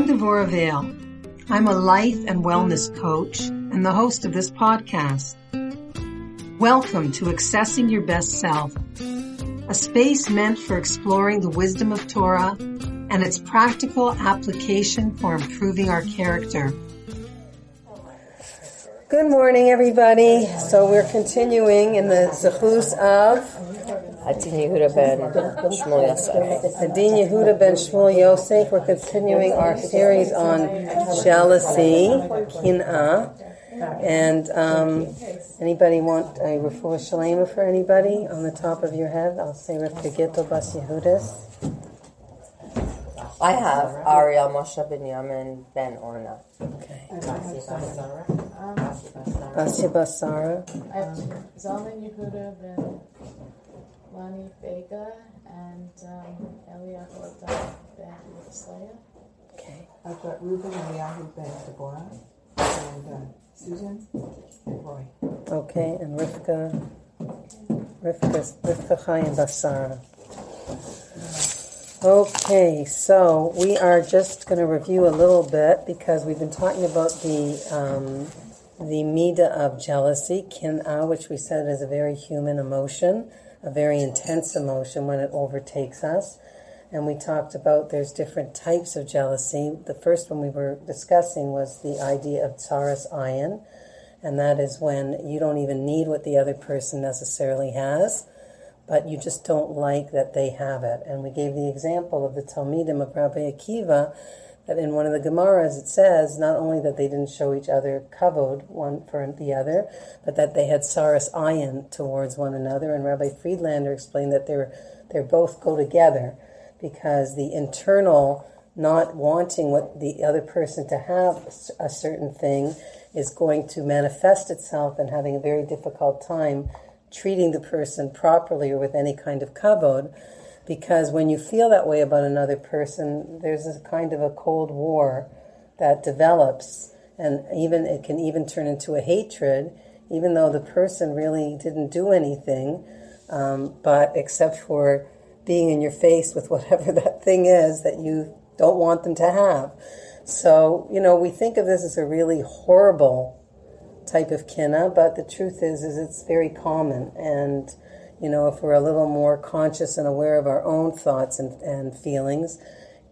I'm Devora Vale. I'm a life and wellness coach and the host of this podcast. Welcome to Accessing Your Best Self, a space meant for exploring the wisdom of Torah and its practical application for improving our character. Good morning, everybody. So we're continuing in the Zechus of Adin Yehuda ben Shmuel Yosef. Adin Yehuda ben Shmuel Yosef. We're continuing our series on jealousy, kin'ah. And um, anybody want a refuah shalema for anybody on the top of your head? I'll say Rivka Gittel Bas Yehudis. I have Ariel Moshe ben Yamin ben Orna. Okay. Basya Basara. I have Zalman Yehuda ben Lani Vega and um, Eliyahu Adam ben Slaya. Okay. I've got Ruben and Yahoo Ben Deborah and uh, Susan and Roy. Okay, and Rivka, Rivka, Rivka Chaim Basara. Okay, so we are just going to review a little bit because we've been talking about the um, the mida of jealousy, kin'ah, which we said is a very human emotion, a very intense emotion when it overtakes us. And we talked about there's different types of jealousy. The first one we were discussing was the idea of tsaras ayin, and that is when you don't even need what the other person necessarily has, but you just don't like that they have it. And we gave the example of the Talmidim of Rabbi Akiva, in one of the Gemaras it says not only that they didn't show each other kavod one for the other, but that they had saras ayin towards one another. And Rabbi Friedlander explained that they're they both go together because the internal not wanting what the other person to have a certain thing is going to manifest itself and having a very difficult time treating the person properly or with any kind of kavod because when you feel that way about another person, there's a kind of a cold war that develops, and even it can even turn into a hatred, even though the person really didn't do anything, um, but except for being in your face with whatever that thing is that you don't want them to have. So you know, we think of this as a really horrible type of kin'ah, but the truth is, is it's very common and you know, if we're a little more conscious and aware of our own thoughts and, and feelings,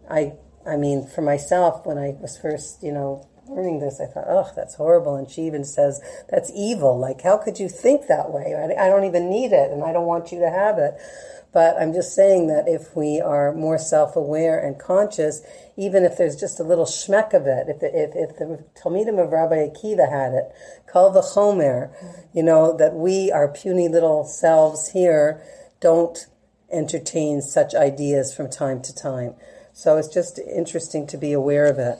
I, I mean, for myself, when I was first, you know, learning this, I thought, oh, that's horrible. And she even says, that's evil. Like, how could you think that way? I, don't even need it and I don't want you to have it. But I'm just saying that if we are more self-aware and conscious, even if there's just a little schmeck of it, if the, if, if the Talmidim of Rabbi Akiva had it, kal v'chomer, you know, that we, our puny little selves here, don't entertain such ideas from time to time. So it's just interesting to be aware of it.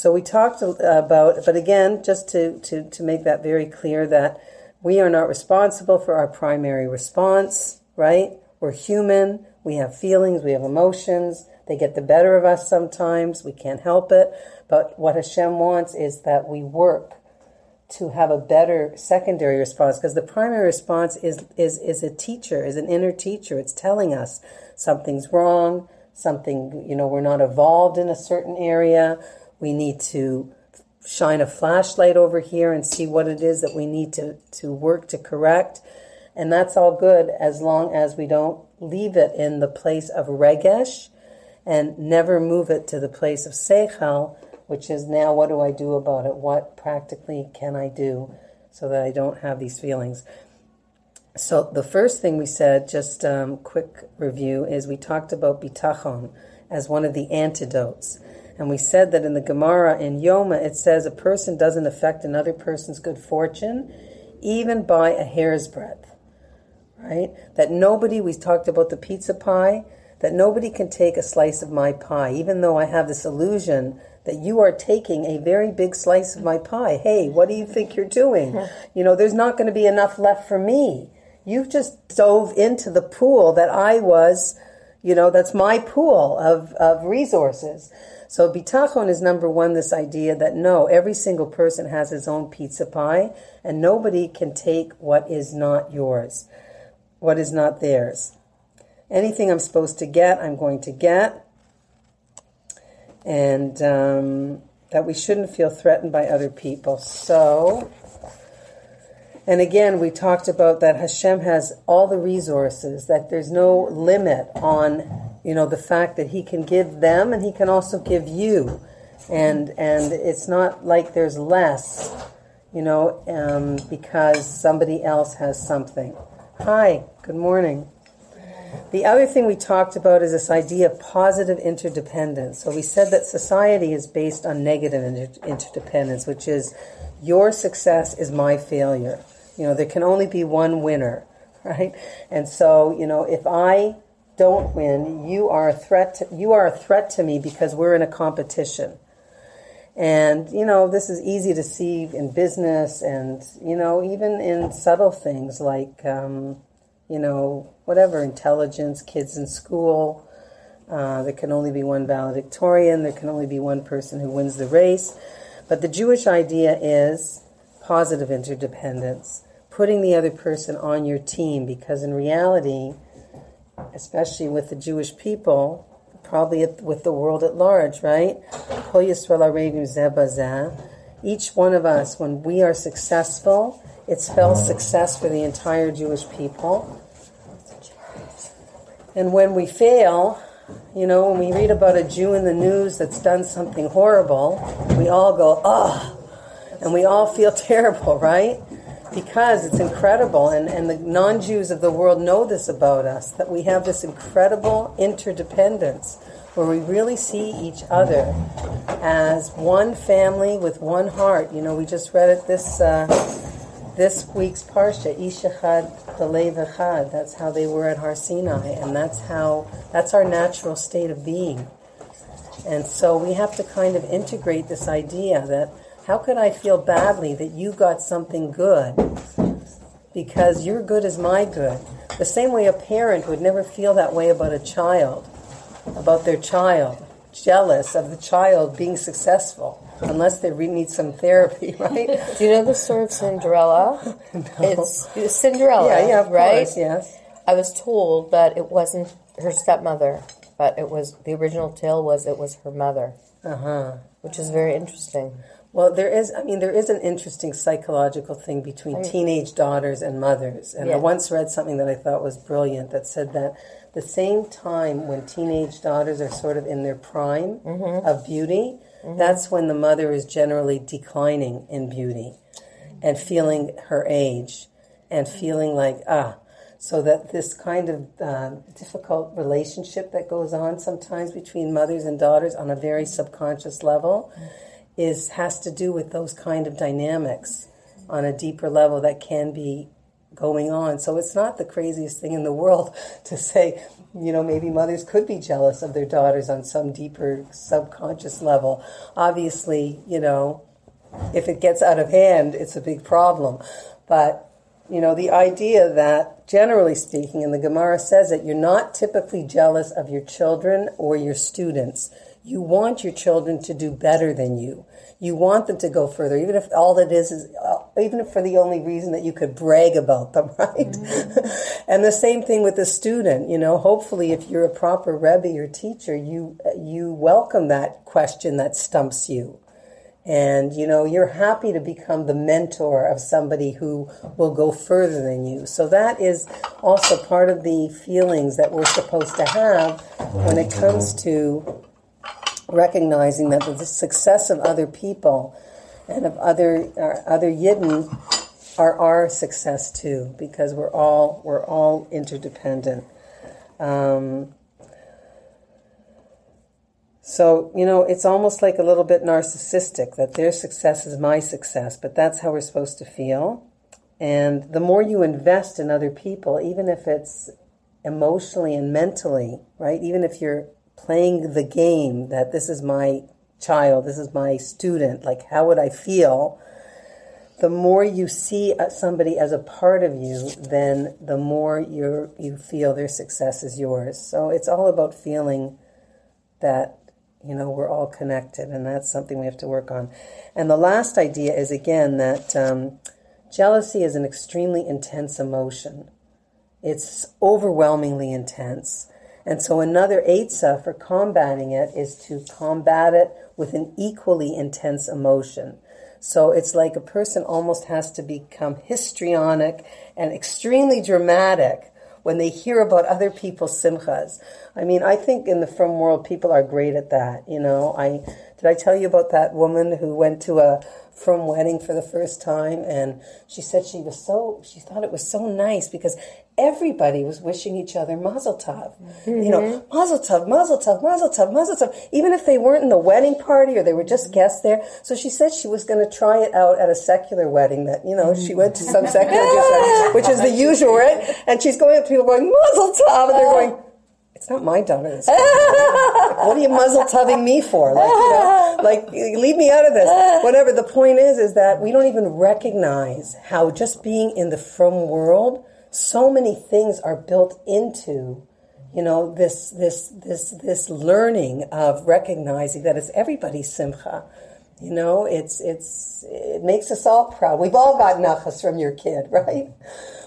So we talked about, but again, just to, to, to make that very clear that we are not responsible for our primary response, right? We're human. We have feelings. We have emotions. They get the better of us sometimes. We can't help it. But what Hashem wants is that we work to have a better secondary response because the primary response is, is, is a teacher, is an inner teacher. It's telling us something's wrong, something, you know, we're not evolved in a certain area. We need to shine a flashlight over here and see what it is that we need to, to work to correct. And that's all good as long as we don't leave it in the place of regesh and never move it to the place of seichel, which is now what do I do about it? What practically can I do so that I don't have these feelings? So the first thing we said, just um, quick review, is we talked about bitachon as one of the antidotes. And we said that in the Gemara in Yoma, it says a person doesn't affect another person's good fortune even by a hair's breadth right? That nobody, we talked about the pizza pie, that nobody can take a slice of my pie, even though I have this illusion that you are taking a very big slice of my pie. Hey, what do you think you're doing? You know, there's not going to be enough left for me. You've just dove into the pool that I was, you know, that's my pool of, of resources. So bitachon is number one, this idea that no, every single person has his own pizza pie and nobody can take what is not yours what is not theirs. Anything I'm supposed to get, I'm going to get. and um, that we shouldn't feel threatened by other people. So, and again, we talked about that Hashem has all the resources, that there's no limit on, you know, the fact that He can give them and He can also give you. And, and it's not like there's less, you know, um, because somebody else has something. Hi, good morning. The other thing we talked about is this idea of positive interdependence. So we said that society is based on negative inter- interdependence, which is your success is my failure. You know, there can only be one winner, right? And so, you know, if I don't win, you are a threat to, you are a threat to me because we're in a competition. And, you know, this is easy to see in business and, you know, even in subtle things like, um, you know, whatever, intelligence, kids in school. Uh, there can only be one valedictorian. There can only be one person who wins the race. But the Jewish idea is positive interdependence, putting the other person on your team, because in reality, especially with the Jewish people, probably with the world at large, right? Each one of us, when we are successful, it spells success for the entire Jewish people. And when we fail, you know, when we read about a Jew in the news that's done something horrible, we all go, oh, and we all feel terrible, right? Because it's incredible, and, and the non Jews of the world know this about us that we have this incredible interdependence where we really see each other as one family with one heart. You know, we just read it this. Uh, this week's parsha, Ishachad Balev Echad. That's how they were at Har Sinai, and that's how that's our natural state of being. And so we have to kind of integrate this idea that how could I feel badly that you got something good because your good is my good. The same way a parent would never feel that way about a child, about their child, jealous of the child being successful unless they really need some therapy, right? Do you know the story of Cinderella? no. It's, it's Cinderella, yeah, yeah, right? course, yes. I was told that it wasn't her stepmother, but it was the original tale was it was her mother, Uh huh. which is very interesting. Well, there is, I mean, there is an interesting psychological thing between teenage daughters and mothers. And I once read something that I thought was brilliant that said that the same time when teenage daughters are sort of in their prime mm-hmm. of beauty, mm-hmm. that's when the mother is generally declining in beauty and feeling her age and mm-hmm. feeling like, ah, so that this kind of uh, difficult relationship that goes on sometimes between mothers and daughters on a very subconscious level is has to do with those kind of dynamics on a deeper level that can be going on. So it's not the craziest thing in the world to say, you know, maybe mothers could be jealous of their daughters on some deeper subconscious level. Obviously, you know, if it gets out of hand, it's a big problem. But you know, the idea that, generally speaking, and the Gemara says it, you're not typically jealous of your children or your students. You want your children to do better than you. You want them to go further, even if all it is is, uh, even if for the only reason that you could brag about them, right? and the same thing with the student. You know, hopefully, if you're a proper rebbe or teacher, you you welcome that question that stumps you and you know you're happy to become the mentor of somebody who will go further than you so that is also part of the feelings that we're supposed to have when it comes to recognizing that the success of other people and of other other yidden are our success too because we're all we're all interdependent um, so, you know, it's almost like a little bit narcissistic that their success is my success, but that's how we're supposed to feel. And the more you invest in other people, even if it's emotionally and mentally, right? Even if you're playing the game that this is my child, this is my student, like how would I feel? The more you see uh, somebody as a part of you, then the more you you feel their success is yours. So it's all about feeling that you know we're all connected and that's something we have to work on and the last idea is again that um, jealousy is an extremely intense emotion it's overwhelmingly intense And so another Eitzah for combating it is to combat it with an equally intense emotion. So it's like a person almost has to become histrionic and extremely dramatic when they hear about other people's simchas. I mean, I think in the frum world, people are great at that. You know, I did I tell you about that woman who went to a frum wedding for the first time, and she said she was so she thought it was so nice because everybody was wishing each other mazel tov. You know, mm-hmm. mazel tov, mazel tov, mazel tov, mazel tov. Even if they weren't in the wedding party or they were just guests there. So she said she was going to try it out at a secular wedding. That you know, she went to some mm-hmm. secular wedding, which is the usual, right? And she's going up to people going mazel tov, and they're uh-huh. going. It's not my daughter. Like, what are you muzzle tubbing me for? Like, you know, like leave me out of this. Whatever. The point is, is that we don't even recognize how just being in the frum world, so many things are built into, you know, this this this this learning of recognizing that it's everybody's simcha. You know, it's it's it makes us all proud. We've all got nachas from your kid, right?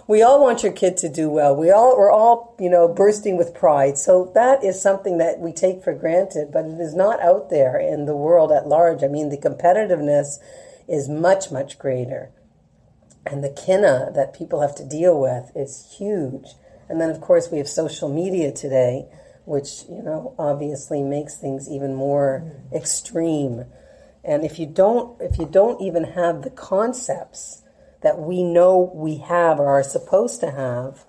We all want your kid to do well. We all we're all you know bursting with pride. So that is something that we take for granted, but it is not out there in the world at large. I mean, the competitiveness is much much greater, and the kina that people have to deal with is huge. And then of course we have social media today, which you know obviously makes things even more extreme. And if you don't, if you don't even have the concepts that we know we have or are supposed to have,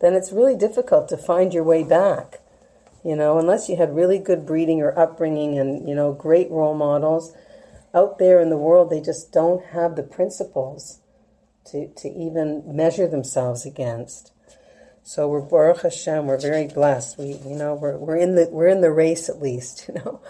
then it's really difficult to find your way back. You know, unless you had really good breeding or upbringing and you know great role models out there in the world, they just don't have the principles to to even measure themselves against. So we're Baruch Hashem, we're very blessed. We you know we're we're in the we're in the race at least. You know.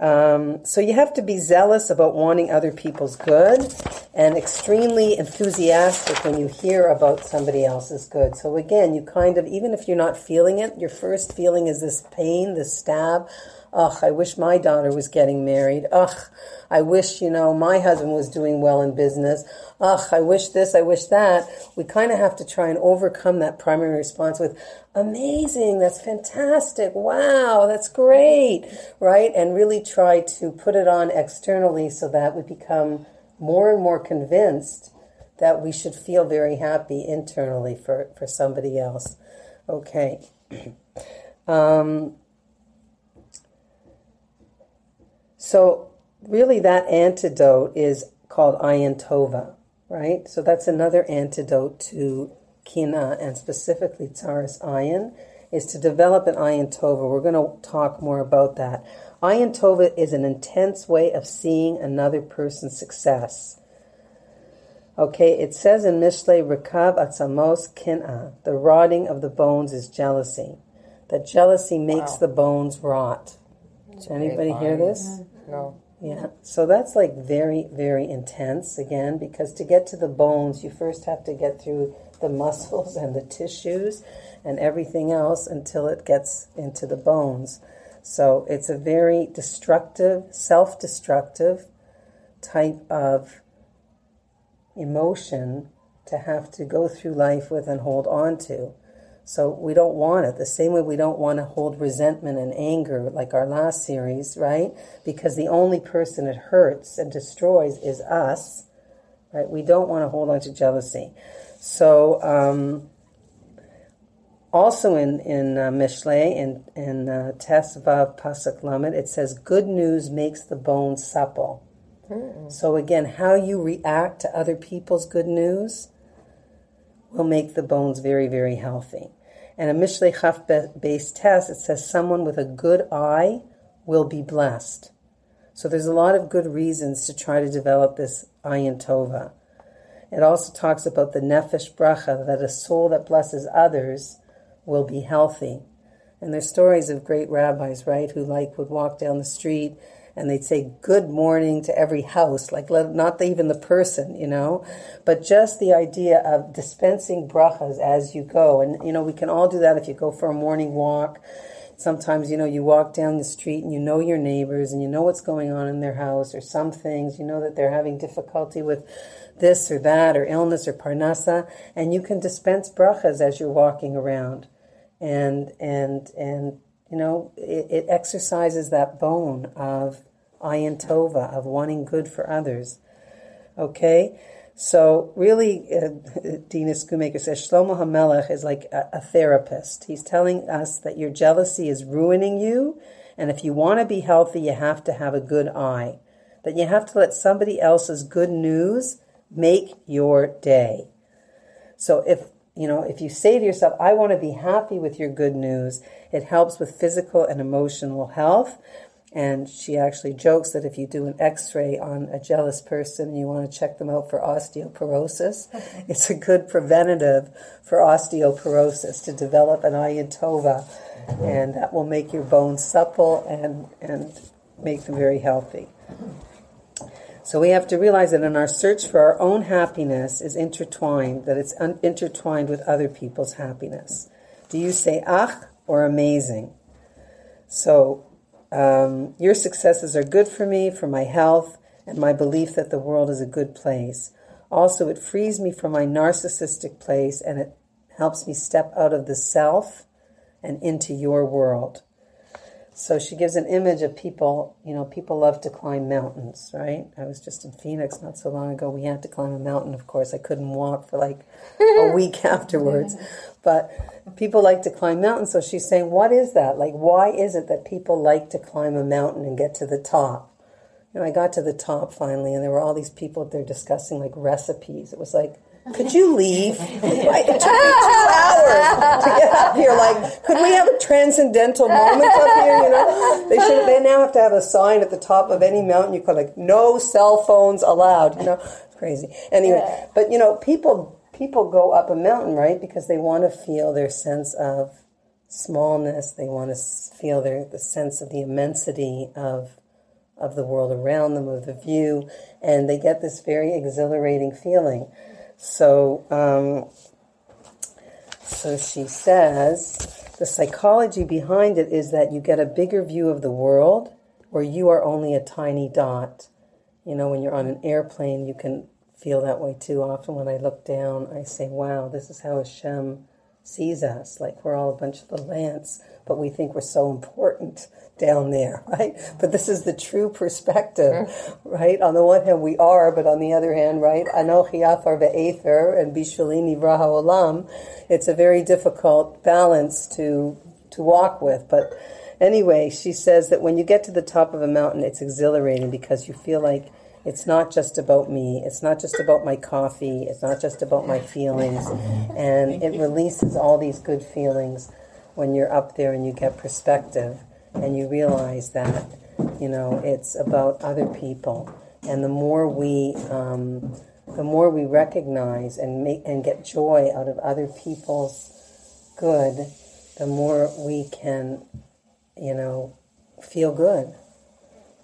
Um, so you have to be zealous about wanting other people's good and extremely enthusiastic when you hear about somebody else's good. So again, you kind of, even if you're not feeling it, your first feeling is this pain, this stab. Ugh, I wish my daughter was getting married. Ugh, I wish, you know, my husband was doing well in business. Ugh, I wish this, I wish that. We kind of have to try and overcome that primary response with, amazing, that's fantastic, wow, that's great, right? And really try to put it on externally so that we become more and more convinced that we should feel very happy internally for, for somebody else. Okay. Um, so really that antidote is called ayin tova, right? So that's another antidote to kina and specifically tsaris ayin is to develop an ayin tova. We're going to talk more about that. Ayin tova is an intense way of seeing another person's success. Okay, it says in Mishle, Rekav atzamos kina, the rotting of the bones is jealousy. That jealousy makes Wow. the bones rot. Does anybody hear this? No. Yeah, so that's like very, very intense again, because to get to the bones, you first have to get through the muscles and the tissues and everything else until it gets into the bones. So it's a very destructive, self destructive type of emotion to have to go through life with and hold on to. So we don't want it. The same way we don't want to hold resentment and anger like our last series, right? Because the only person it hurts and destroys is us, right? We don't want to hold on to jealousy. So, um, also in in uh, Mishle in in uh, Tes Vav Pasuk Lamed, it says, "Good news makes the bones supple." So again, how you react to other people's good news will make the bones very, very healthy. And a Mishle Chaf Beis Tes, it says someone with a good eye will be blessed. So there's a lot of good reasons to try to develop this ayin tova. It also talks about the nefesh bracha, that a soul that blesses others will be healthy. And there's stories of great rabbis, right, who like would walk down the street and they'd say good morning to every house, like not even the person, you know, but just the idea of dispensing brachas as you go. And, you know, we can all do that if you go for a morning walk. Sometimes, you know, you walk down the street and you know your neighbors and you know what's going on in their house or some things, you know that they're having difficulty with this or that or illness or parnasa, and you can dispense brachas as you're walking around. and and and you know it, it exercises that bone of ayin tova of wanting good for others. Okay, so really, uh, Dina Schoonmaker says Shlomo Hamelech is like a, a therapist. He's telling us that your jealousy is ruining you, and if you want to be healthy, you have to have a good eye. That you have to let somebody else's good news make your day. So if you know, if you say to yourself, I want to be happy with your good news, it helps with physical and emotional health. And she actually jokes that if you do an x ray on a jealous person and you want to check them out for osteoporosis, it's a good preventative for osteoporosis to develop an tova, and that will make your bones supple and, and make them very healthy. So we have to realize that in our search for our own happiness is intertwined, that it's un- intertwined with other people's happiness. Do you say ach or amazing? So um, your successes are good for me, for my health, and my belief that the world is a good place. Also, it frees me from my narcissistic place and it helps me step out of the self and into your world. So she gives an image of people, you know, people love to climb mountains, right? I was just in Phoenix not so long ago. We had to climb a mountain, of course. I couldn't walk for like a week afterwards. But people like to climb mountains. So she's saying, what is that? Like, why is it that people like to climb a mountain and get to the top? Know, I got to the top finally, and there were all these people there discussing like recipes. It was like, could you leave? It took me two hours to get up here. Like, could we have a transcendental moment up here? You know, they should. They now have to have a sign at the top of any mountain. You call like, no cell phones allowed. You know, it's crazy. Anyway, but you know, people people go up a mountain, right? Because they want to feel their sense of smallness. They want to feel their the sense of the immensity of of the world around them, of the view, and they get this very exhilarating feeling. So, um, so she says the psychology behind it is that you get a bigger view of the world where you are only a tiny dot. You know, when you're on an airplane, you can feel that way too. Often when I look down, I say, wow, this is how Hashem sees us. Like we're all a bunch of little ants, but we think we're so important down there, right? But this is the true perspective, right? On the one hand, we are, but on the other hand, right? Anochi afar va'efer and bishvili nivra ha'olam. It's a very difficult balance to to walk with, but anyway, she says that when you get to the top of a mountain, it's exhilarating because you feel like it's not just about me. It's not just about my coffee. It's not just about my feelings. And it releases all these good feelings when you're up there and you get perspective and you realize that, you know, it's about other people. And the more we, um, the more we recognize and make and get joy out of other people's good, the more we can, you know, feel good.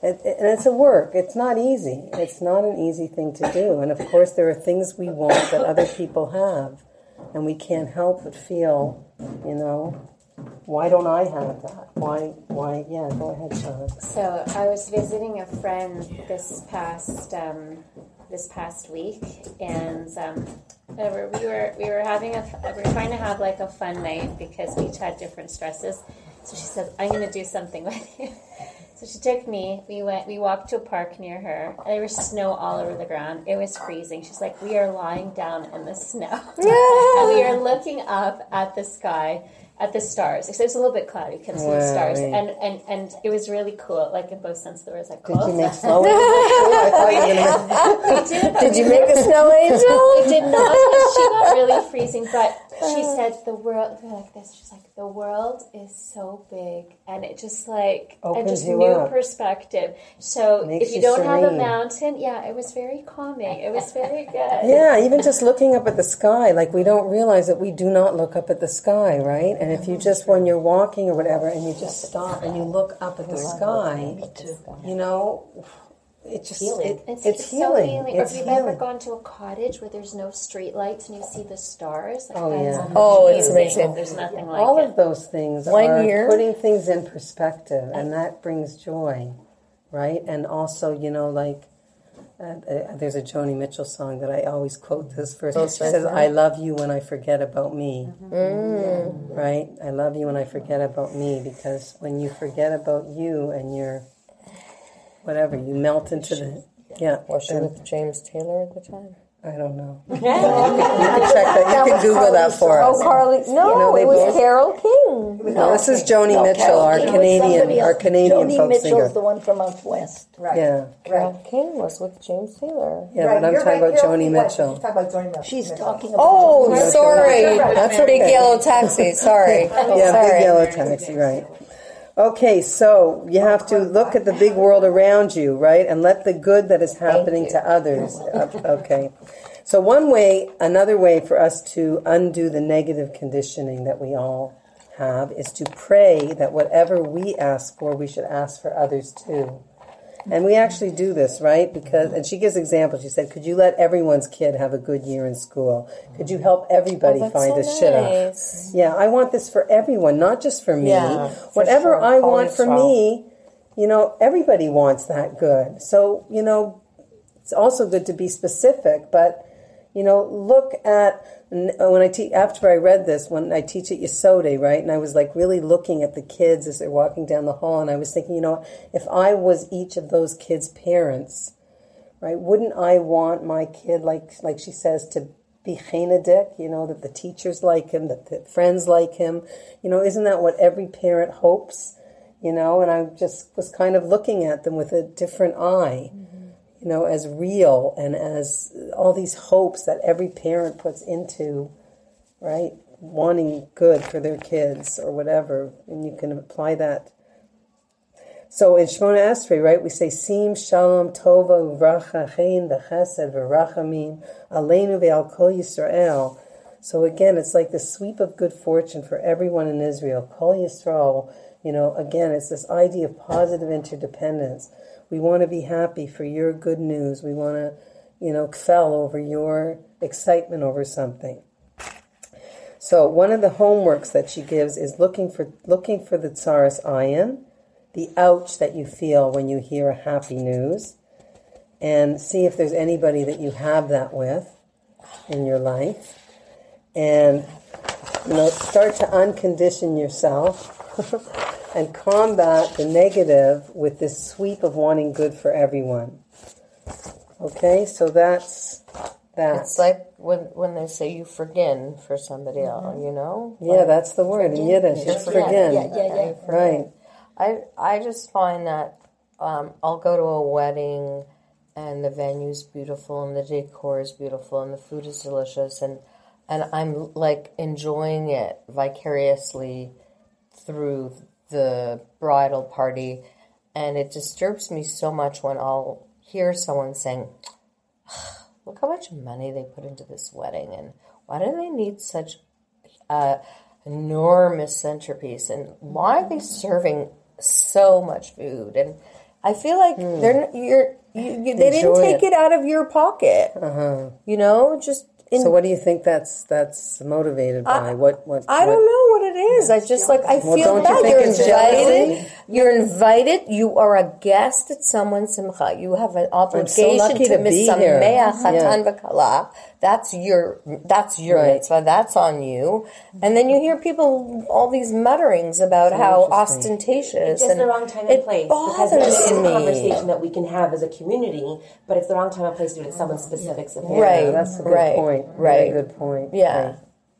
It, it, and it's a work. It's not easy. It's not an easy thing to do. And of course, there are things we want that other people have, and we can't help but feel, you know, why don't I have that? Why? Why? Yeah, go ahead, Sean. So I was visiting a friend this past um, this past week, and um, we were we were we were having a we were trying to have like a fun night because we each had different stresses. So she said, "I'm going to do something with you." So she took me. We went. We walked to a park near her. And there was snow all over the ground. It was freezing. She's like, "We are lying down in the snow, and we are looking up at the sky." At the stars, except it's a little bit cloudy. You can see the stars, right. and, and and it was really cool, like in both sense of the words. Like Did cool. you make snow? I thought you We did, Did you make a snow angel? we did not. She got really freezing, but she said the world. We're like this. She's like the world is so big, and it just like and just new up. perspective. So Makes if you you don't have a mountain, yeah, it was very calming. It was very good. Yeah, even just looking up at the sky, like we don't realize that we do not look up at the sky, right? And if you just, when you're walking or whatever, and you just stop and you look up at the sky, you know, it just, it, It's, it's, it's so healing. healing. It's or if you've ever gone to a cottage where there's no street lights and you see the stars, like Oh, that's yeah. Oh, it's amazing. There's nothing like All it. of those things One are year- putting things in perspective, and that brings joy, right? And also, you know, like Uh, uh, there's a Joni Mitchell song that I always quote this verse. Oh, She says. "I love you when I forget about me." Mm. Right? I love you when I forget about me because when you forget about you and you're whatever, you melt into the yeah. Was she with James Taylor at the time? I don't know. you can check that. You can Google that for oh, us. Oh, Carly. No, know, they it was both- Carole King. No, this is Joni Mitchell, our Canadian, our Canadian Joni folk Mitchell's singer. the one from out west. Right. Yeah, Carole King was with James Taylor. yeah, Right, but I'm you're talking right, about Carol Joni Mitchell. She's talking about Joni Mitchell. She's talking about. Oh, That's sorry. okay. That's Big okay. yellow taxi. Sorry. Yeah, sorry. big yellow taxi, right. Okay, so you have to look at the big world around you, right? And let the good that is happening to others. Okay. So, one way, another way for us to undo the negative conditioning that we all have is to pray that whatever we ask for, we should ask for others too. And we actually do this, right? Because, and she gives examples. She said, Could you let everyone's kid have a good year in school? Could you help everybody Oh, find so a shit up? Yeah, I want this for everyone, not just for me. Yeah, for Whatever sure. I want for Israel. me, you know, everybody wants that good. So, you know, it's also good to be specific, but you know, look at uh, when I teach after I read this, when I teach at Yesode, right? And I was like really looking at the kids as they're walking down the hall, and I was thinking, you know, if I was each of those kids' parents, right? Wouldn't I want my kid, like like she says, to be Chenedick, you know, that the teachers like him, that the friends like him, you know, isn't that what every parent hopes? You know, and I just was kind of looking at them with a different eye, mm-hmm. You know, as real and as all these hopes that every parent puts into, right, wanting good for their kids or whatever, and you can apply that so in Shemona Esrei, right, we say Sim Shalom Tova Uvracha Chen V'Chesed V'Rachamim Aleinu Ve'Al Kol Yisrael. So again, it's like the sweep of good fortune for everyone in Israel. Kol Yisrael, you know, again, it's this idea of positive interdependence. We want to be happy for your good news. We want to, you know, kvell over your excitement over something. So one of the homeworks that she gives is looking for looking for the tsaras ayin, the ouch that you feel when you hear happy news, and see if there's anybody that you have that with in your life, and you know start to uncondition yourself and combat the negative with this sweep of wanting good for everyone. Okay, so that's that. It's like when when they say you forgin for somebody else, you know? yeah, that's the word in Yiddish. It's Yeah, forgin. yeah, yeah, yeah. Right. I I just find that um, I'll go to a wedding and the venue's beautiful and the decor is beautiful and the food is delicious and and I'm like enjoying it vicariously through the bridal party and it disturbs me so much when I'll hear someone saying look how much money they put into this wedding and why do they need such uh, enormous centerpiece and why are they serving so much food and I feel like they're you're you, you, they didn't Hmm. Take it. it. out of your pocket. You know, just in, So what do you think that's that's motivated by? what what I what- don't know what it is. I just like I Well, feel you bad. You're it's invited. You're invited. You are a guest at someone's simcha. You have an obligation lucky to to be here. misamea chatan Yeah. v'kala. That's your that's your Right. mitzvah. That's on you. And then you hear people all these mutterings about how ostentatious It's and the wrong time it and place bothers because it's a me. conversation that we can have as a community, but it's the wrong time and place to do it at someone's specifics of Right. Yeah, that's a good right, point. right. Very good point. Yeah. Right.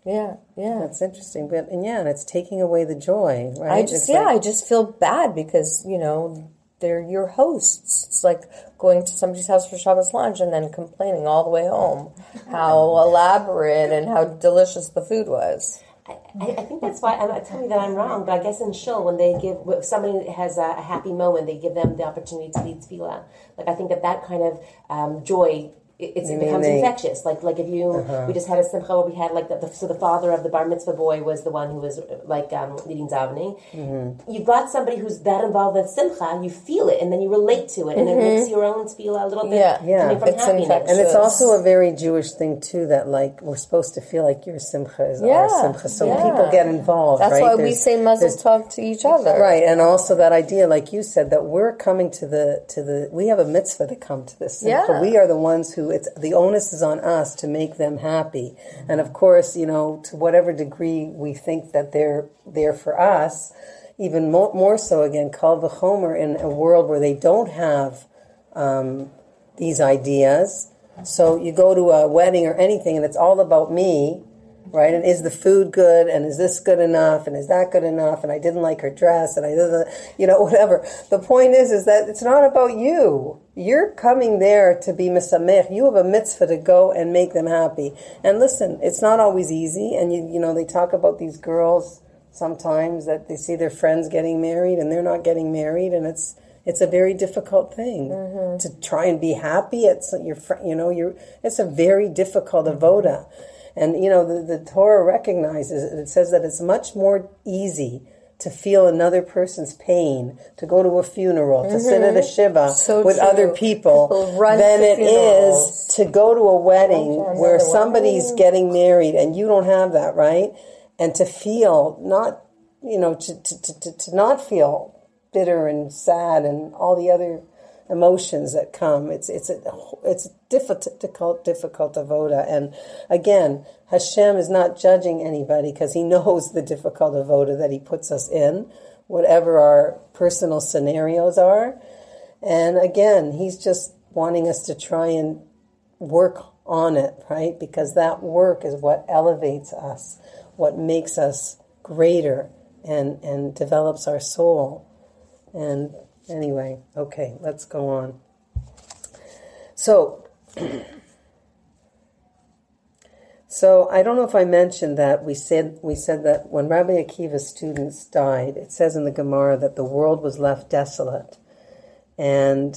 Yeah. Yeah. That's interesting. But and yeah, and it's taking away the joy, right? I just It's yeah, like- I just feel bad because you know they're your hosts. It's like going to somebody's house for Shabbos lunch and then complaining all the way home how elaborate and how delicious the food was. I, I think that's why. I'm not telling me that I'm wrong, but I guess in shul when they give if somebody has a, a happy moment, they give them the opportunity to lead tefillah. Like I think that that kind of um, joy it, it's, it becomes they- infectious. Like like if you uh-huh. we just had a simcha where we had like the, the so the father of the bar mitzvah boy was the one who was like um, leading davening. Mm-hmm. You've got somebody who's that involved with simcha, you feel it, and then you relate to it, and it mm-hmm. makes your own feel a little bit Yeah. coming Yeah. from It's happiness. infectious. And it's also a very Jewish thing too that like we're supposed to feel like your simcha is our Yeah, simcha, so yeah. people get involved. That's right? why we say muzzle there's- talk to each other. Right, and also that idea, like you said, that we're coming to the to the. We have a mitzvah to come to this. simcha. Yeah. we are the ones who it's the onus is on us to make them happy, and of course, you know, to whatever degree we think that they're there for us, even more, more so again, kal v'chomer in a world where they don't have um, these ideas. So you go to a wedding or anything, and it's all about me, right? And is the food good? And is this good enough? And is that good enough? And I didn't like her dress, and I you know, whatever. The point is, is that it's not about you. You're coming there to be misamech. You have a mitzvah to go and make them happy. And listen, it's not always easy. And you, you know, they talk about these girls sometimes that they see their friends getting married and they're not getting married, and it's it's a very difficult thing mm-hmm. to try and be happy. It's your, fr- you know, you're. It's a very difficult avoda, and you know the, the Torah recognizes it. It says that it's much more easy to feel another person's pain, to go to a funeral, to sit at a mm-hmm. shiva So with true. other people, People than it is funerals. to go to a wedding where somebody's getting married and you don't have that, right? And to feel not, you know, to, to, to, to not feel bitter and sad and all the other emotions that come. It's it's a it's difficult difficult avoda. And again, Hashem is not judging anybody because He knows the difficult avoda that He puts us in, whatever our personal scenarios are. And again, He's just wanting us to try and work on it, right? Because that work is what elevates us, what makes us greater and, and develops our soul. And anyway, okay, let's go on. So, so I don't know if I mentioned that we said we said that when Rabbi Akiva's students died, it says in the Gemara that the world was left desolate, and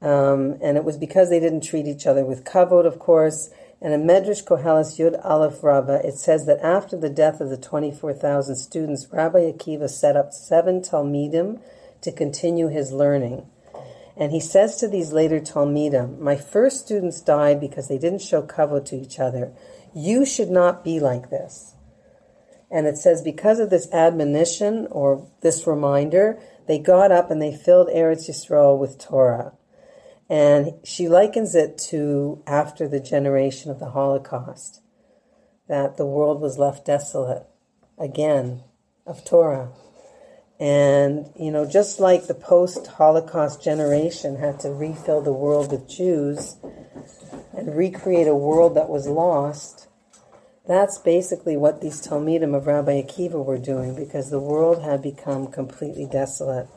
um, and it was because they didn't treat each other with kavod, of course. And in Medrash Koheles Yud Aleph Rabbah, it says that after the death of the 24,000 students, Rabbi Akiva set up seven Talmidim to continue his learning. And he says to these later Talmidim, My first students died because they didn't show kavod to each other. You should not be like this. And it says, because of this admonition or this reminder, they got up and they filled Eretz Yisrael with Torah. And she likens it to after the generation of the Holocaust, that the world was left desolate again of Torah. And, you know, just like the post Holocaust generation had to refill the world with Jews and recreate a world that was lost, that's basically what these Talmidim of Rabbi Akiva were doing because the world had become completely desolate.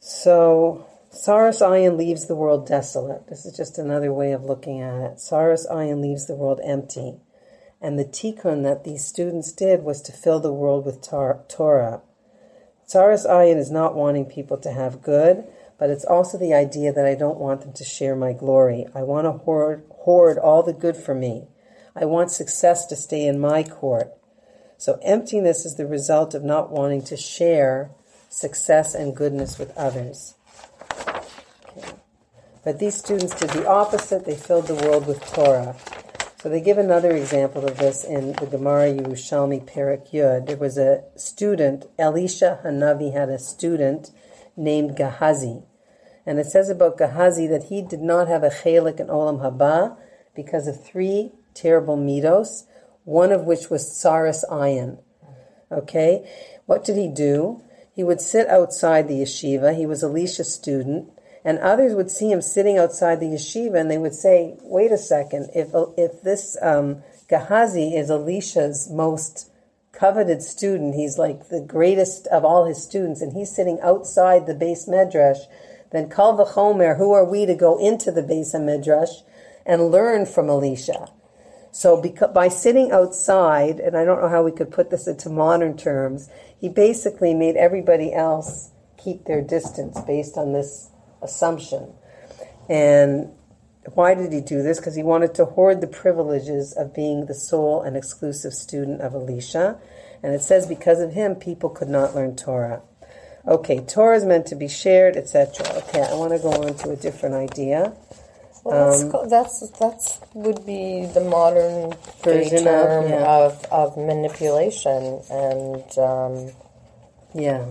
So, Saras Ayin leaves the world desolate. This is just another way of looking at it. Saras Ayin leaves the world empty. And the tikkun that these students did was to fill the world with tar- Torah. Saras Ayin is not wanting people to have good, but it's also the idea that I don't want them to share my glory. I want to hoard, hoard all the good for me. I want success to stay in my court. So emptiness is the result of not wanting to share success and goodness with others. But these students did the opposite. They filled the world with Torah. So they give another example of this in the Gemara Yerushalmi Perak Yud. There was a student, Elisha Hanavi had a student named Gehazi. And it says about Gehazi that he did not have a chelik in Olam Haba because of three terrible midos, one of which was Tsaris Ayin. Okay? What did he do? He would sit outside the yeshiva. He was Elisha's student. And others would see him sitting outside the yeshiva and they would say, wait a second, if, if this um, Gehazi is Elisha's most coveted student, he's like the greatest of all his students, and he's sitting outside the beis medrash, then Kal v'chomer, who are we to go into the beis medrash and learn from Elisha? So because, by sitting outside, and I don't know how we could put this into modern terms, he basically made everybody else keep their distance based on this assumption. And why did he do this? Because he wanted to hoard the privileges of being the sole and exclusive student of Elisha. And it says because of him, people could not learn Torah. Okay, Torah is meant to be shared, etc. Okay, I want to go on to a different idea. Well, that's, Um, co- that's that's would be the modern Version of, term yeah. of, of manipulation and um, Yeah,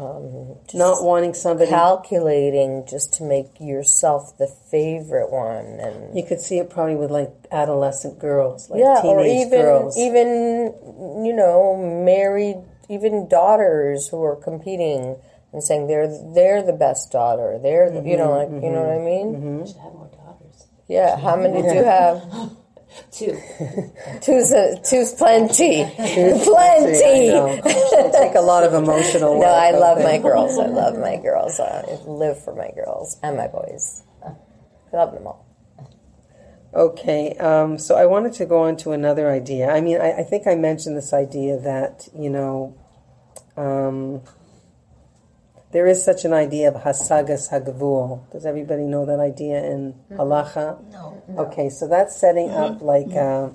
Um, just not wanting somebody. calculating just to make yourself the favorite one and You could see it probably with like adolescent girls, like yeah, teenage or even girls. even you know married even daughters who are competing and saying they're they're the best daughter. They're the, you know mm-hmm, like you know mm-hmm, what I mean? I should have more daughters. Yeah. How many do you have? Two. Two's a, two's plenty. I plenty. It'll take a lot of emotional work. No, I love my girls. I love my girls. I live for my girls and my boys. I love them all. Okay, um, so I wanted to go on to another idea. I mean, I, I think I mentioned this idea that, you know, um, there is such an idea of hasagas hagavul. Does everybody know that idea in halacha? No. Okay, so that's setting up like, uh,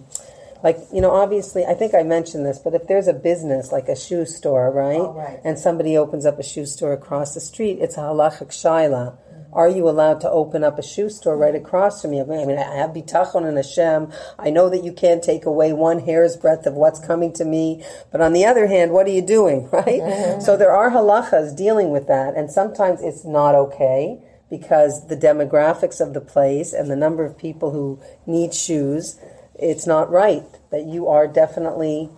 like you know, obviously, I think I mentioned this, but if there's a business like a shoe store, right, Oh, right. and somebody opens up a shoe store across the street, it's a halachic shaila. Are you allowed to open up a shoe store right across from you? I mean, I have bitachon and Hashem. I know that you can't take away one hair's breadth of what's coming to me, but on the other hand, what are you doing, right? Mm-hmm. So there are halachas dealing with that, and sometimes it's not okay because the demographics of the place and the number of people who need shoes, it's not right. That you are definitely,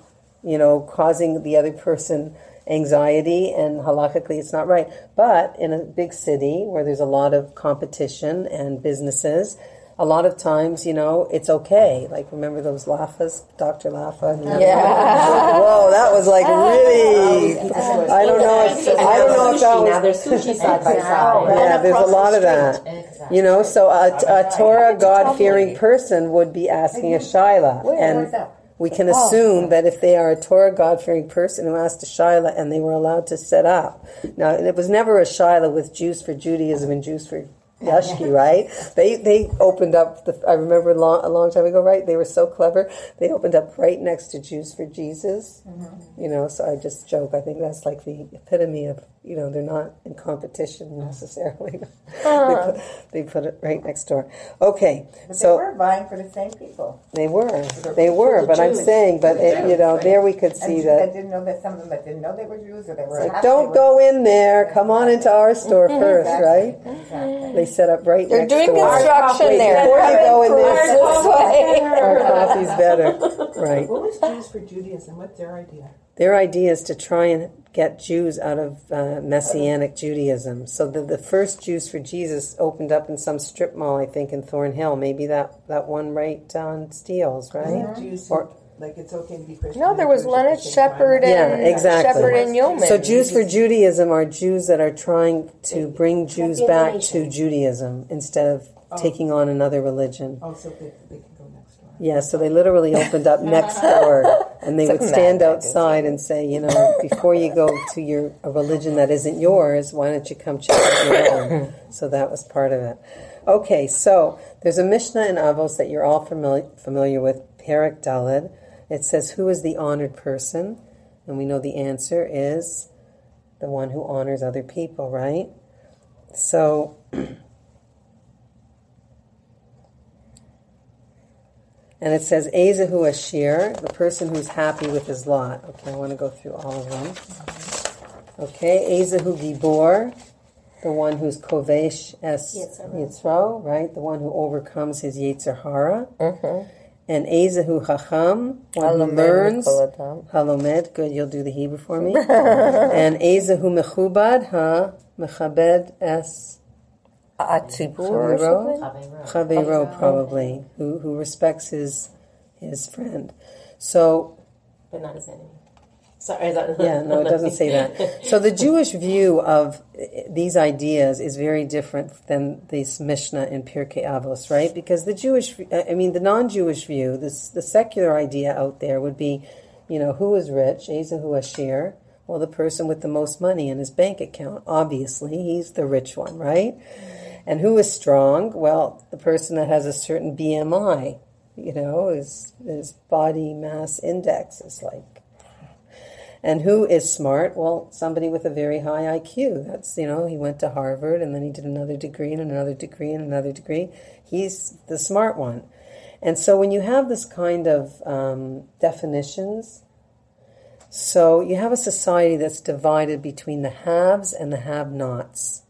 you know, causing the other person anxiety and halachically it's not right. But in a big city where there's a lot of competition and businesses, a lot of times, you know, it's okay. Like remember those Lafas, Dr. Laffa? Yeah. Whoa, that was like really. I don't know. If, I don't know if that Sushi, now was. there's sushi side by side. Yeah, there's a lot of that. You know, so a, a Torah God fearing person would be asking a Shaila. And we can assume that if they are a Torah God fearing person who asked a Shaila and they were allowed to set up. Now, it was never a Shaila with Jews for Judaism and Jews for Yashki, right? They they opened up. The, I remember long, a long time ago, right? They were so clever. They opened up right next to Jews for Jesus. Mm-hmm. You know, so I just joke. I think that's like the epitome of you know they're not in competition oh. necessarily. they, ah. put, they put it right next door. Okay, But so they were vying for the same people. they were, they were, but I'm saying, but For the it, you know, right? there we could see Jews that that. didn't know that some of them that didn't know they were Jews or they were. Like, don't with- go in there. Come on into our store first, Exactly. right? Exactly. They set up right next. They're next doing door. construction Wait, there. Before you go in there, This way. our coffee's better, right? What was Jews for Judaism? What's their idea? Their idea is to try and get Jews out of uh, Messianic Judaism. So the, the first Jews for Jesus opened up in some strip mall, I think, in Thornhill. Maybe that, that one right on Steeles, right? think Jews, Or- like it's okay to be Christian. No, there was and Jewish Leonard the same Sheppard time. Yeah, and exactly. Sheppard and Yeoman. So Jews for Judaism are Jews that are trying to bring Jews back to. Judaism instead of taking on another religion. Oh, so they, they can go next door. Yeah, so they literally opened up next door, and they would stand outside and say, you know, before you go to your a religion that isn't yours, why don't you come check out your own? So that was part of it. Okay, so there's a Mishnah in Avos that you're all familiar familiar with, Perek Daled. It says, "Who is the honored person?" And we know the answer is the one who honors other people, right? So And it says Ezehu Ashir, the person who's happy with his lot. Okay, I want to go through all of them. Okay, Ezehu Gibor, the one who's Kovesh Es Yitzro, right? The one who overcomes his Yetzer Hara. And Ezehu Chacham, one who learns. Halomed, good, you'll do the Hebrew for me. and Ezehu Mechubad, ha, Mechabed Es Atzibur or Chaviro? something? Chaviro, probably, who, who respects his his friend. So But not his enemy. Sorry, that Yeah, no, it doesn't say that. So the Jewish view of eh, these ideas is very different than this Mishnah in Pirkei Avos, right? Because the Jewish, I mean, the non-Jewish view, this the secular idea out there would be, you know, who is rich? Ezehu Ashir. Well, the person with the most money in his bank account. Obviously, he's the rich one, right? And who is strong? Well, the person that has a certain BMI, you know, his, his body mass index is like. And who is smart? Well, somebody with a very high IQ. That's, you know, he went to Harvard and then he did another degree and another degree and another degree. He's the smart one. And so when you have this kind of um, definitions, so you have a society that's divided between the haves and the have nots.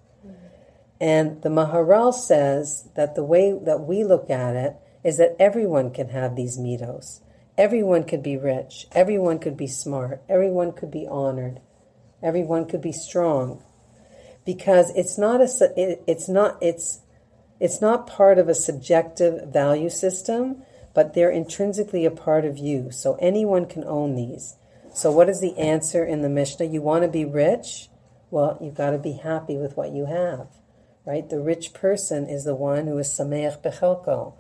And the Maharal says that the way that we look at it is that everyone can have these middos. Everyone could be rich. Everyone could be smart. Everyone could be honored. Everyone could be strong. Because it's not a, it, it's not, it's, it's not part of a subjective value system, but they're intrinsically a part of you. So anyone can own these. So what is the answer in the Mishnah? You want to be rich? Well, you've got to be happy with what you have right? The rich person is the one who is sameach bechelko,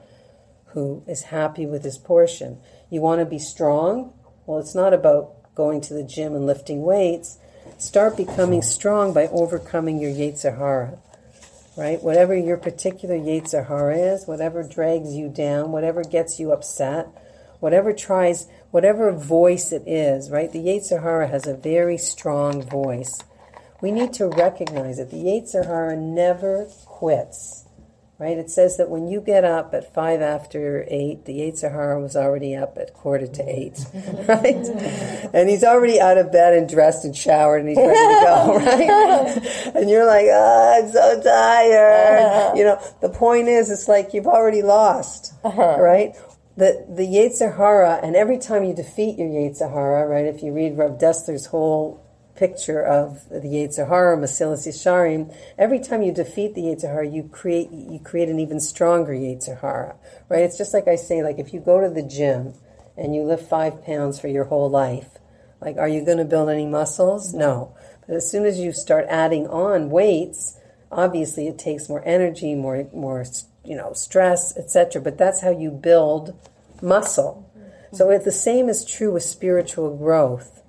who is happy with his portion. You want to be strong? Well, it's not about going to the gym and lifting weights. Start becoming strong by overcoming your Yetzer Hara, right? Whatever your particular Yetzer Hara is, whatever drags you down, whatever gets you upset, whatever tries, whatever voice it is, right? The Yetzer Hara has a very strong voice we need to recognize that the Yetzer Hara never quits. Right? It says that when you get up at five after eight, the Yetzer Hara was already up at quarter to eight, right? and he's already out of bed and dressed and showered and he's ready to go, right? and you're like, oh, I'm so tired. You know, the point is, it's like you've already lost, uh-huh. right? The, the Yetzer Hara, and every time you defeat your Yetzer Hara, right, if you read Rav Dessler's whole picture of the Yetzer Hara, Masilas Yesharim, every time you defeat the Yetzer Hara, you create you create an even stronger Yetzer Hara, right? It's just like I say, like if you go to the gym and you lift five pounds for your whole life, like are you going to build any muscles? No. But as soon as you start adding on weights, obviously it takes more energy, more more you know stress, etc. But that's how you build muscle. So the same is true with spiritual growth.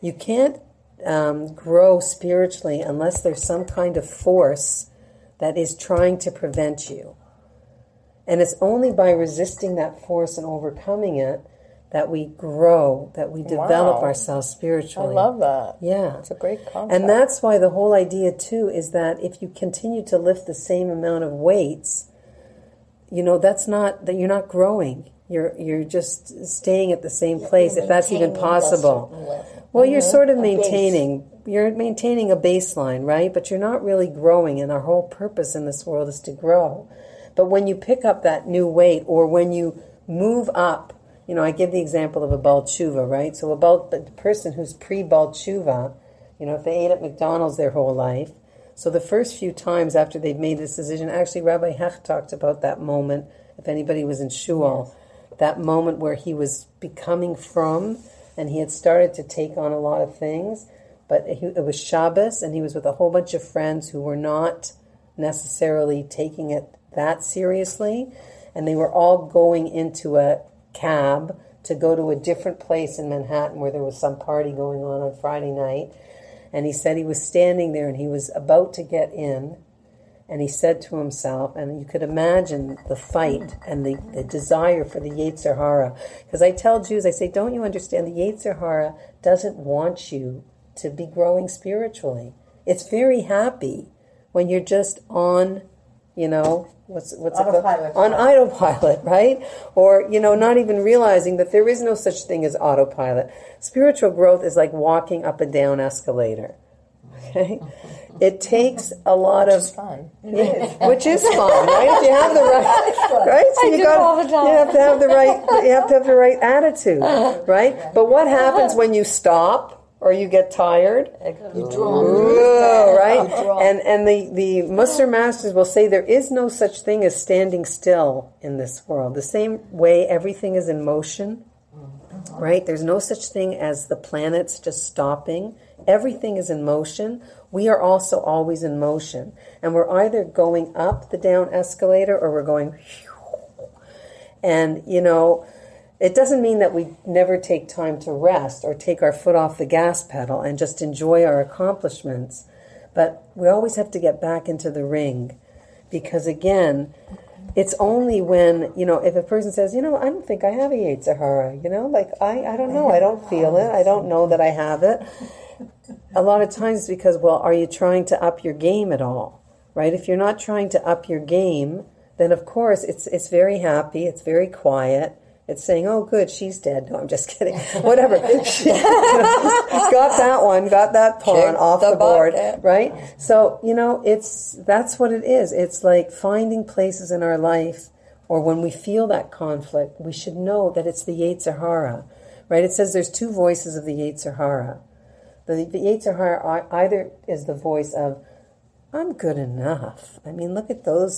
You can't um, grow spiritually unless there's some kind of force that is trying to prevent you. And it's only by resisting that force and overcoming it that we grow, that we develop Wow. ourselves spiritually. I love that. Yeah. It's a great concept. And that's why the whole idea too is that if you continue to lift the same amount of weights, you know, that's not that you're not growing. You're you're just staying at the same place if that's even possible. Well, you're sort of maintaining you're maintaining a baseline, right? But you're not really growing and our whole purpose in this world is to grow. But when you pick up that new weight or when you move up, you know, I give the example of a Baal Tshuva, right? So a Baal, the person who's pre-Baal Tshuva, you know, if they ate at McDonald's their whole life, so the first few times after they've made this decision, actually Rabbi Hecht talked about that moment, if anybody was in shul, that moment where he was becoming frum and he had started to take on a lot of things, but it was Shabbos and he was with a whole bunch of friends who were not necessarily taking it that seriously, and they were all going into a cab to go to a different place in Manhattan where there was some party going on on Friday night. And he said he was standing there and he was about to get in. And he said to himself, and you could imagine the fight and the, the desire for the Yetzer Hara. Because I tell Jews, I say, don't you understand? The Yetzer Hara doesn't want you to be growing spiritually. It's very happy when you're just on, you know, what's what's it called? On autopilot, right? Or you know, not even realizing that there is no such thing as autopilot. Spiritual growth is like walking up a down escalator. Okay, it takes a lot of It's fun. which is fun, right? You have the right, right? So I you do got all the time. you have to have the right you have to have the right attitude, right? But what happens when you stop or you get tired? Whoa, right? And and the the Musar masters will say there is no such thing as standing still in this world. The same way everything is in motion, mm-hmm. right? There's no such thing as the planets just stopping. Everything is in motion. We are also always in motion, and we're either going up the down escalator or we're going. And you know, it doesn't mean that we never take time to rest or take our foot off the gas pedal and just enjoy our accomplishments. But we always have to get back into the ring because again, it's only when you know if a person says, you know, I don't think I have a Yetzer Hara, you know, like I, I don't know, I don't feel it, I don't know that I have it. A lot of times because, well, are you trying to up your game at all, right? If you're not trying to up your game, then of course it's it's very happy, it's very quiet. It's saying, "Oh, good, she's dead." No, I'm just kidding. Whatever. got that one. Got that pawn Check off the the board, bucket. right? So you know, it's that's what it is. It's like finding places in our life, or when we feel that conflict, we should know that it's the Yetzer Hara, right? It says there's two voices of the Yetzer Hara. The, the Yetzer Hara either is the voice of I'm good enough. I mean, look at those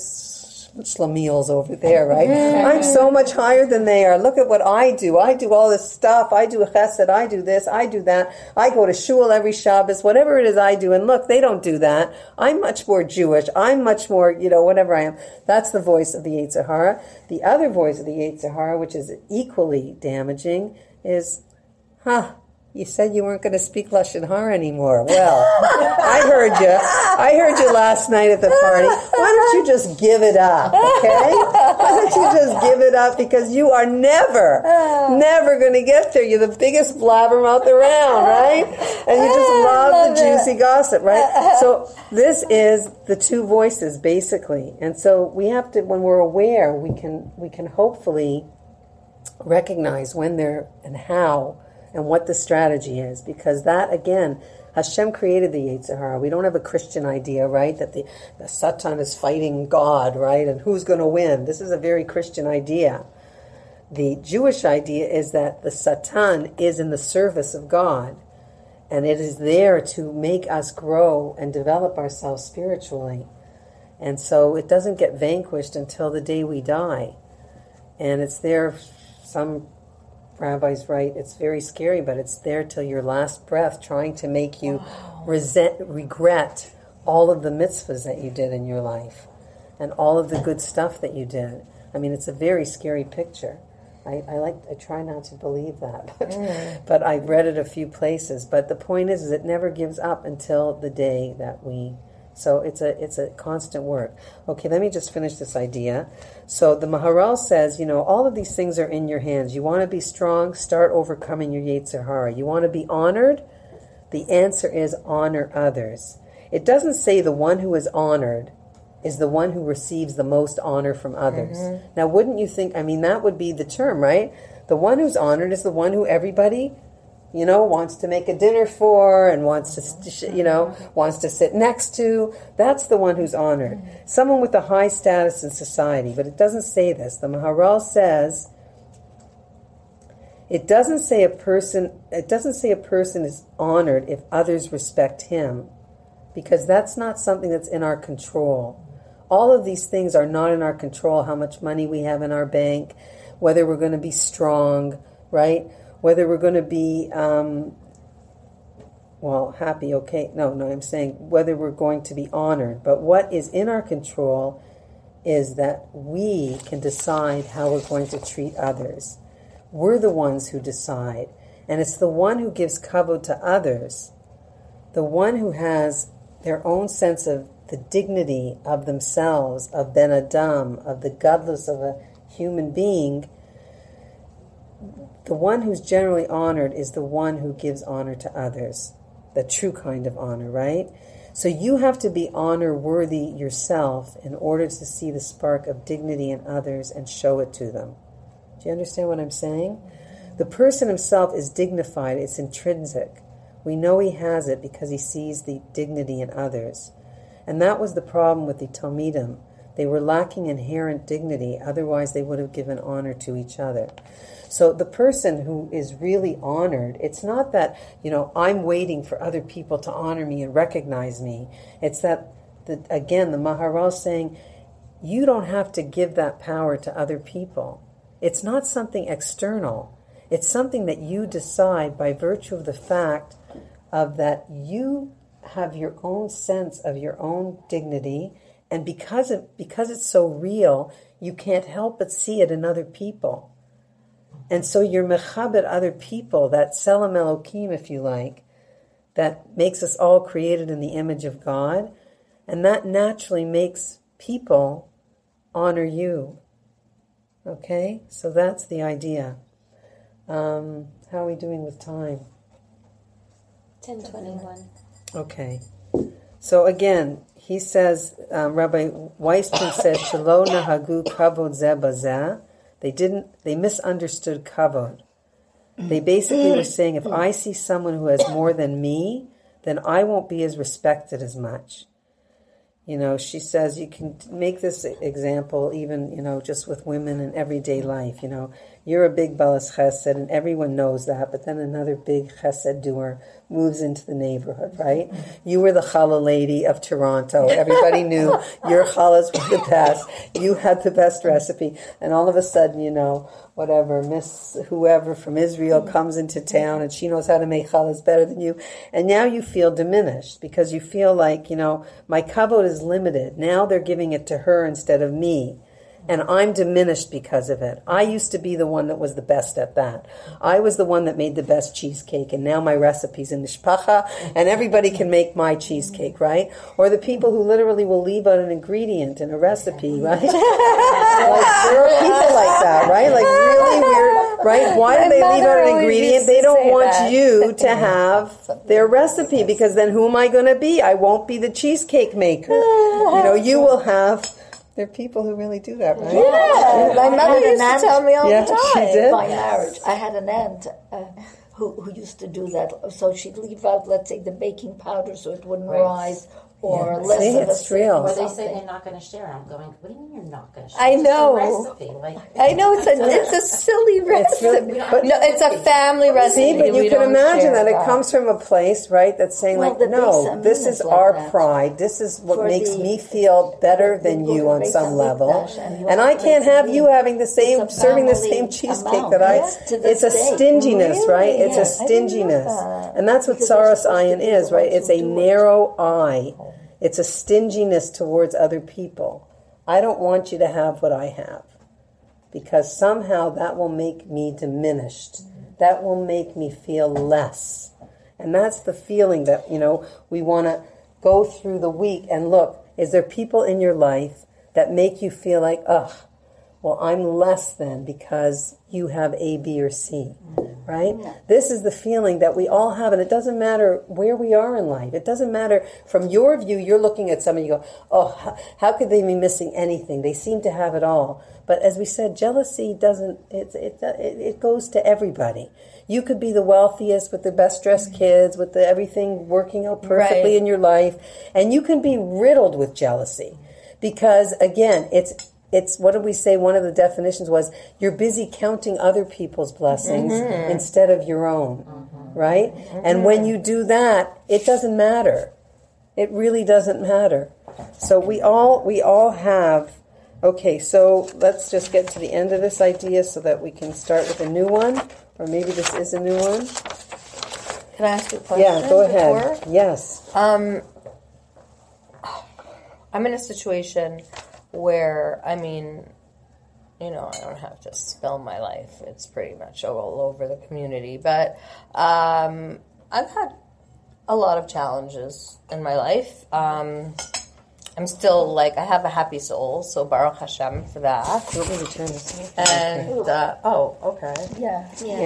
schlemiels over there, right? I'm so much higher than they are. Look at what I do. I do all this stuff. I do a chesed. I do this. I do that. I go to shul every Shabbos. Whatever it is I do. And look, they don't do that. I'm much more Jewish. I'm much more, you know, whatever I am. That's the voice of the Yetzer Hara. The other voice of the Yetzer Hara, which is equally damaging, is, huh, you said you weren't going to speak Lashon Hara anymore. Well, I heard you. I heard you last night at the party. Why don't you just give it up, okay? Why don't you just give it up because you are never, never going to get there. You're the biggest blabbermouth around, right? And you just love the juicy gossip, right? So this is the two voices basically. And so we have to when we're aware, we can we can hopefully recognize when they're and how and what the strategy is because that again Hashem created the Yetzer Hara. We don't have a Christian idea, right? That the, the Satan is fighting God, right? And who's going to win? This is a very Christian idea. The Jewish idea is that the Satan is in the service of God and it is there to make us grow and develop ourselves spiritually. And so it doesn't get vanquished until the day we die. And it's there, some rabbis right. it's very scary, but it's there till your last breath, trying to make you resent, regret all of the mitzvahs that you did in your life and all of the good stuff that you did. I mean, it's a very scary picture. I, I like. I try not to believe that, but, mm. but I've read it a few places. But the point is, is it never gives up until the day that we. So it's a it's a constant work. Okay, let me just finish this idea. So the Maharal says, you know, all of these things are in your hands. You want to be strong, start overcoming your Yetzer Hara. You want to be honored. The answer is honor others. It doesn't say the one who is honored is the one who receives the most honor from others. Mm-hmm. Now, wouldn't you think? I mean, that would be the term, right? The one who's honored is the one who everybody, you know, wants to make a dinner for and wants to, you know, wants to sit next to. That's the one who's honored. Someone with a high status in society. But it doesn't say this. The Maharal says. It doesn't say a person. It doesn't say a person is honored if others respect him, because that's not something that's in our control all of these things are not in our control how much money we have in our bank whether we're going to be strong right whether we're going to be um, well happy okay no no i'm saying whether we're going to be honored but what is in our control is that we can decide how we're going to treat others. We're the ones who decide and it's the one who gives kavod to others the one who has their own sense of the dignity of themselves, of Ben Adam, of the godless of a human being, the one who's generally honored is the one who gives honor to others, the true kind of honor, right? So you have to be honor worthy yourself in order to see the spark of dignity in others and show it to them. Do you understand what I'm saying? The person himself is dignified, it's intrinsic. We know he has it because he sees the dignity in others. And that was the problem with the Talmidim. They were lacking inherent dignity, otherwise, they would have given honor to each other. So the person who is really honored, it's not that, you know, I'm waiting for other people to honor me and recognize me. It's that, the, again, the Maharal saying, you don't have to give that power to other people. It's not something external. It's something that you decide by virtue of the fact of that you have your own sense of your own dignity and because it because it's so real you can't help but see it in other people and so you're mechabed other people that tzelem elokim if you like that makes us all created in the image of god and that naturally makes people honor you. Okay? So that's the idea. Um, how are we doing with time? 1021. Okay. So again, he says, um, Rabbi Weissman said, "Shelo nahagu kavod zeh bazeh." They didn't. They misunderstood kavod. They basically were saying, if I see someone who has more than me, then I won't be as respected as much. You know, she says you can make this example even, you know, just with women in everyday life. You know, you're a big balas chesed and everyone knows that, but then another big chesed doer moves into the neighborhood, right? You were the challah lady of Toronto. Everybody knew your challahs were the best. You had the best recipe. And all of a sudden, you know, whatever, Miss whoever from Israel comes into town and she knows how to make challahs better than you. And now you feel diminished because you feel like, you know, my kavod is limited. Now they're giving it to her instead of me and I'm diminished because of it. I used to be the one that was the best at that. I was the one that made the best cheesecake, and now my recipe's in the shpacha, and everybody can make my cheesecake, right? Or the people who literally will leave out an ingredient in a recipe, right? like, there are people like that, right? Like really weird, right? Why do they leave out an ingredient? They don't want you to have their recipe because then who am I going to be? I won't be the cheesecake maker. You know, you will have there are people who really do that, right? Yeah, my mother used to tell me all Yeah, the she time. did? My marriage, I had an aunt uh, who who used to do that. So she'd leave out, let's say, the baking powder so it wouldn't rise, or less See, of it's stick real. or Or they say something. they're not going to share. I'm going. What do you mean you're not going to share? I It's just a know. recipe. Like I know it's a it's a silly recipe. really- but- No, it's a family recipe. See, but you can imagine share that it comes from a place, right, that's saying Well, like, no, this is like our that. pride. This is what For makes the- me feel better than you on some level. and you And have I can't have you having the same, serving the same cheesecake that I. It's a stinginess, right? It's Yeah, a I didn't know stinginess, and that's what Because Tzarus supposed Ayin is, right? It's a narrow eye. It's a stinginess towards other people. I don't want you to have what I have because somehow that will make me diminished. That will make me feel less. And that's the feeling that, you know, we want to go through the week and look, is there people in your life that make you feel like, ugh, well, I'm less than because you have A, B, or C, right? This is the feeling that we all have, and it doesn't matter where we are in life. It doesn't matter from your view. You're looking at somebody, you go, oh, how, could they be missing anything? They seem to have it all. But as we said, jealousy doesn't. It it it, it goes to everybody. You could be the wealthiest with the best dressed mm-hmm. kids, with the, everything working out perfectly Right. in your life, and you can be riddled with jealousy because again, it's it's what did we say? One of the definitions was you're busy counting other people's blessings mm-hmm. instead of your own, mm-hmm. right? And mm-hmm. when you do that, it doesn't matter. It really doesn't matter. So we all we all have. Okay, so let's just get to the end of this idea so that we can start with a new one, or maybe this is a new one. Can I ask you a question? Yeah, go ahead. before? Yes. Um, I'm in a situation where, I mean, you know, I don't have to spell my life. It's pretty much all over the community. But um, I've had a lot of challenges in my life. Um, I'm still like, I have a happy soul, so Baruch Hashem for that. You want me to turn this off? And, uh, oh, okay. Yeah. Yeah,